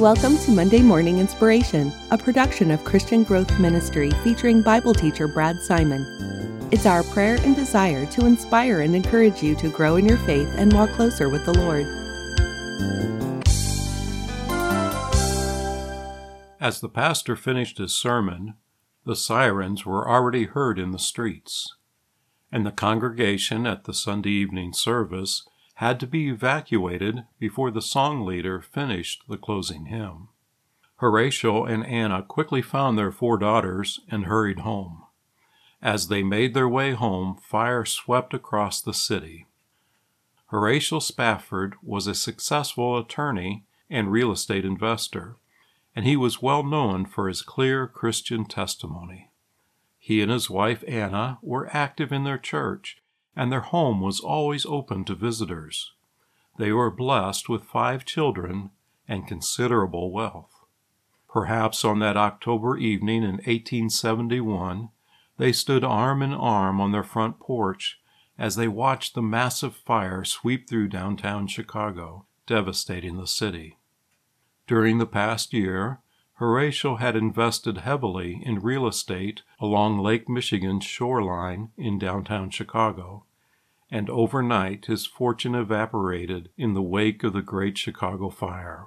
Welcome to Monday Morning Inspiration, a production of Christian Growth Ministry featuring Bible teacher Brad Simon. It's our prayer and desire to inspire and encourage you to grow in your faith and walk closer with the Lord. As the pastor finished his sermon, the sirens were already heard in the streets, and the congregation at the Sunday evening service had to be evacuated before the song leader finished the closing hymn. Horatio and Anna quickly found their four daughters and hurried home. As they made their way home, fire swept across the city. Horatio Spafford was a successful attorney and real estate investor, and he was well known for his clear Christian testimony. He and his wife Anna were active in their church and their home was always open to visitors. They were blessed with five children and considerable wealth. Perhaps on that October evening in 1871, they stood arm in arm on their front porch as they watched the massive fire sweep through downtown Chicago, devastating the city. During the past year, Horatio had invested heavily in real estate along Lake Michigan's shoreline in downtown Chicago, and overnight his fortune evaporated in the wake of the Great Chicago Fire.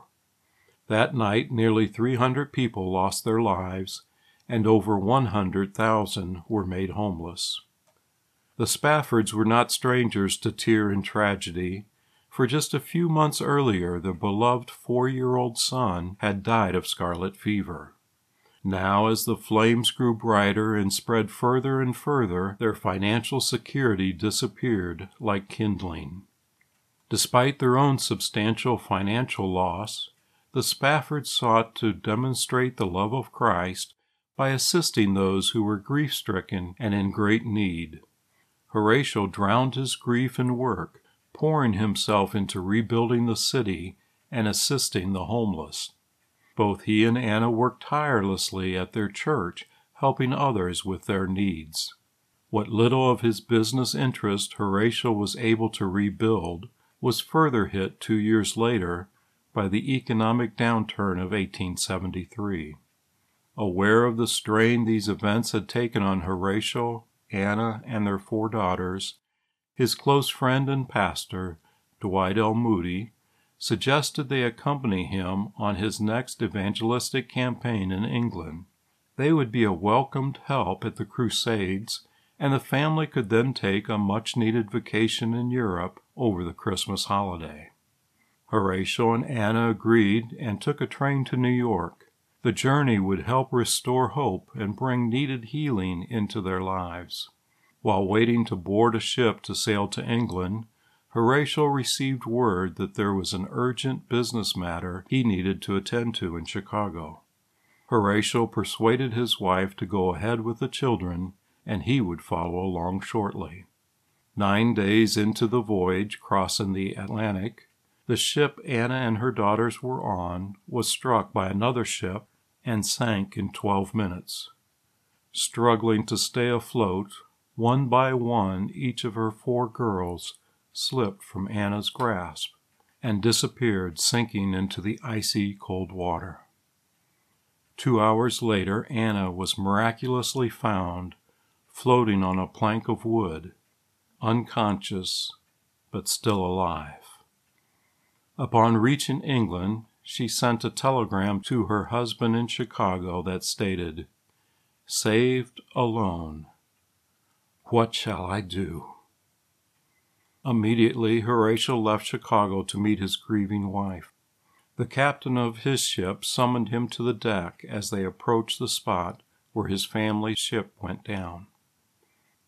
That night, nearly 300 people lost their lives, and over 100,000 were made homeless. The Spaffords were not strangers to tear and tragedy, for just a few months earlier their beloved four year old son had died of scarlet fever. Now, as the flames grew brighter and spread further and further, their financial security disappeared like kindling. Despite their own substantial financial loss, the Spaffords sought to demonstrate the love of Christ by assisting those who were grief stricken and in great need. Horatio drowned his grief in work, pouring himself into rebuilding the city and assisting the homeless. Both he and Anna worked tirelessly at their church, helping others with their needs. What little of his business interest Horatio was able to rebuild was further hit two years later by the economic downturn of 1873. Aware of the strain these events had taken on Horatio, Anna, and their four daughters, his close friend and pastor, Dwight L. Moody, suggested they accompany him on his next evangelistic campaign in England. They would be a welcomed help at the Crusades, and the family could then take a much needed vacation in Europe over the Christmas holiday. Horatio and Anna agreed and took a train to New York. The journey would help restore hope and bring needed healing into their lives. While waiting to board a ship to sail to England, Horatio received word that there was an urgent business matter he needed to attend to in Chicago. Horatio persuaded his wife to go ahead with the children, and he would follow along shortly. Nine days into the voyage crossing the Atlantic, the ship Anna and her daughters were on was struck by another ship and sank in twelve minutes. Struggling to stay afloat, one by one, each of her four girls slipped from Anna's grasp and disappeared, sinking into the icy cold water. Two hours later, Anna was miraculously found floating on a plank of wood, unconscious but still alive. Upon reaching England, she sent a telegram to her husband in Chicago that stated, Saved alone. What shall I do? Immediately, Horatio left Chicago to meet his grieving wife. The captain of his ship summoned him to the deck as they approached the spot where his family's ship went down.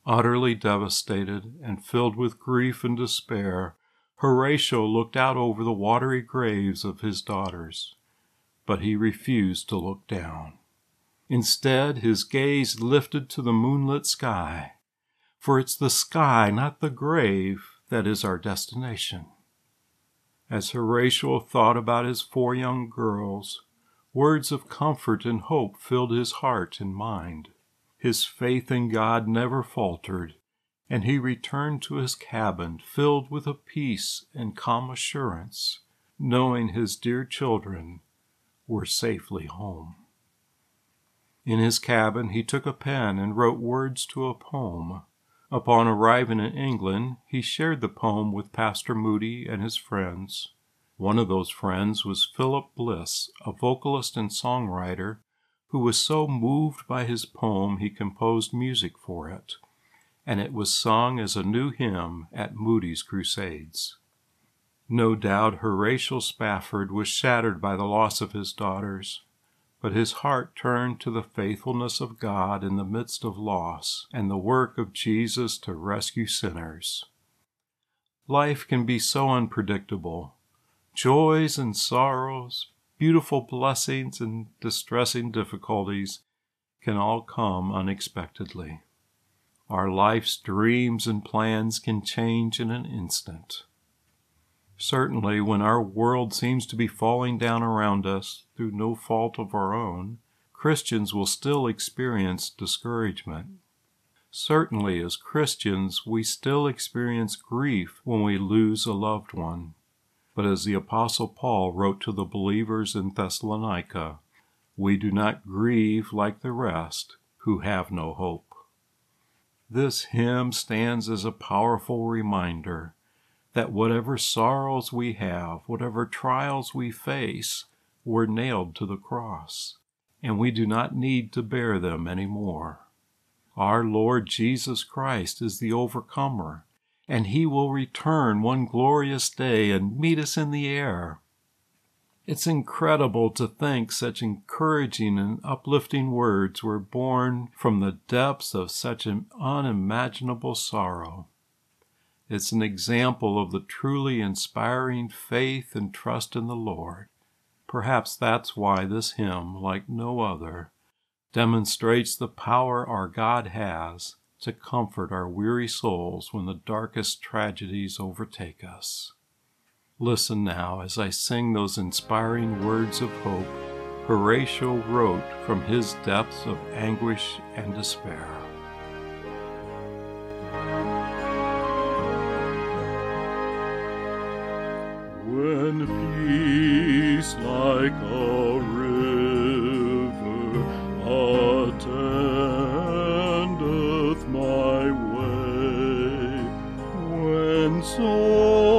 Utterly devastated and filled with grief and despair, Horatio looked out over the watery graves of his daughters, but he refused to look down. Instead, his gaze lifted to the moonlit sky for it's the sky, not the grave, that is our destination. As Horatio thought about his four young girls, words of comfort and hope filled his heart and mind. His faith in God never faltered, and he returned to his cabin filled with a peace and calm assurance, knowing his dear children were safely home. In his cabin, he took a pen and wrote words to a poem. Upon arriving in England, he shared the poem with Pastor Moody and his friends. One of those friends was Philip Bliss, a vocalist and songwriter who was so moved by his poem he composed music for it, and it was sung as a new hymn at Moody's Crusades. No doubt Horatio Spafford was shattered by the loss of his daughters, but his heart turned to the faithfulness of God in the midst of loss and the work of Jesus to rescue sinners. Life can be so unpredictable. Joys and sorrows, beautiful blessings and distressing difficulties can all come unexpectedly. Our life's dreams and plans can change in an instant. Certainly, when our world seems to be falling down around us through no fault of our own, Christians will still experience discouragement. Certainly, as Christians, we still experience grief when we lose a loved one. But as the Apostle Paul wrote to the believers in Thessalonica, we do not grieve like the rest who have no hope. This hymn stands as a powerful reminder that whatever sorrows we have, whatever trials we face, were nailed to the cross, and we do not need to bear them any more. Our Lord Jesus Christ is the overcomer, and he will return one glorious day and meet us in the air. It's incredible to think such encouraging and uplifting words were born from the depths of such an unimaginable sorrow. It's an example of the truly inspiring faith and trust in the Lord. Perhaps that's why this hymn, like no other, demonstrates the power our God has to comfort our weary souls when the darkest tragedies overtake us. Listen now as I sing those inspiring words of hope Horatio wrote from his depths of anguish and despair. When peace like a river attendeth my way, when sorrows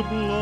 own blood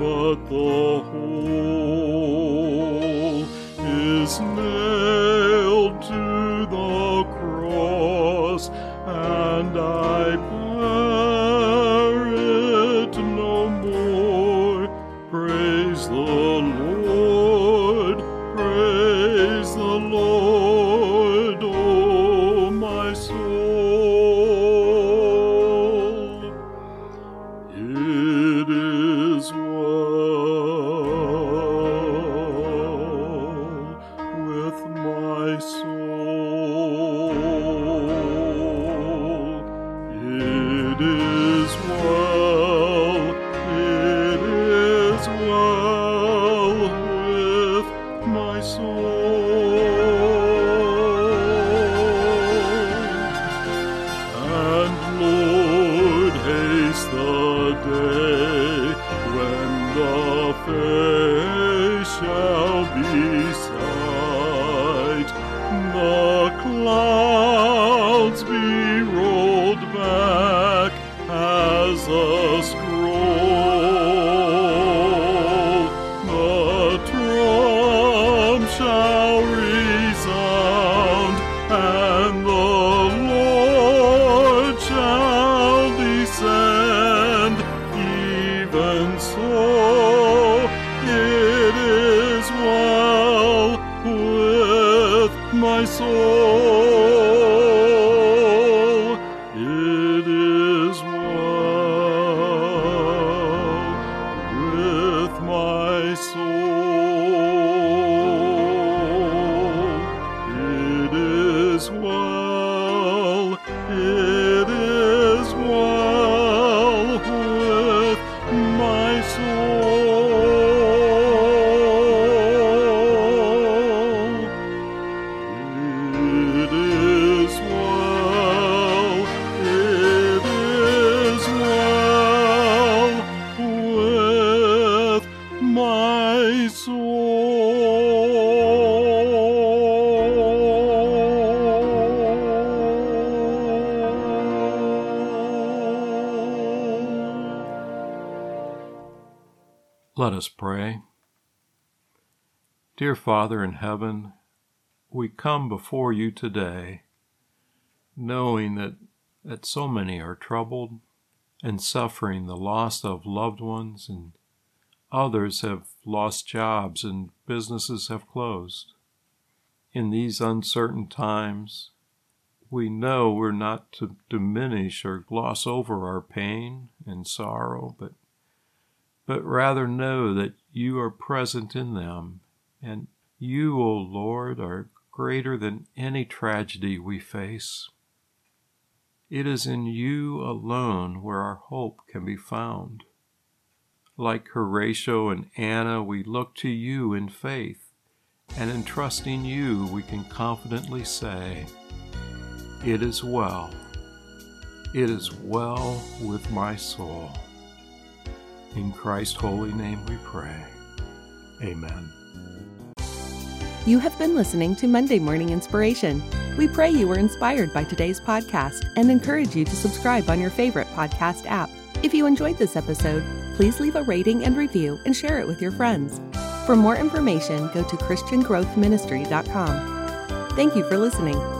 but the whole is nailed And Lord, haste the day when the face shall be sight, the clouds be rolled back as a Let us pray. Dear Father in heaven, we come before you today knowing that, that so many are troubled and suffering the loss of loved ones, and others have lost jobs and businesses have closed. In these uncertain times, we know we're not to diminish or gloss over our pain and sorrow, but but rather know that you are present in them, and you, O Lord, are greater than any tragedy we face. It is in you alone where our hope can be found. Like Horatio and Anna, we look to you in faith, and in trusting you, we can confidently say, It is well. It is well with my soul. In Christ's holy name we pray. Amen. You have been listening to Monday Morning Inspiration. We pray you were inspired by today's podcast and encourage you to subscribe on your favorite podcast app. If you enjoyed this episode, please leave a rating and review and share it with your friends. For more information, go to ChristianGrowthMinistry.com. Thank you for listening.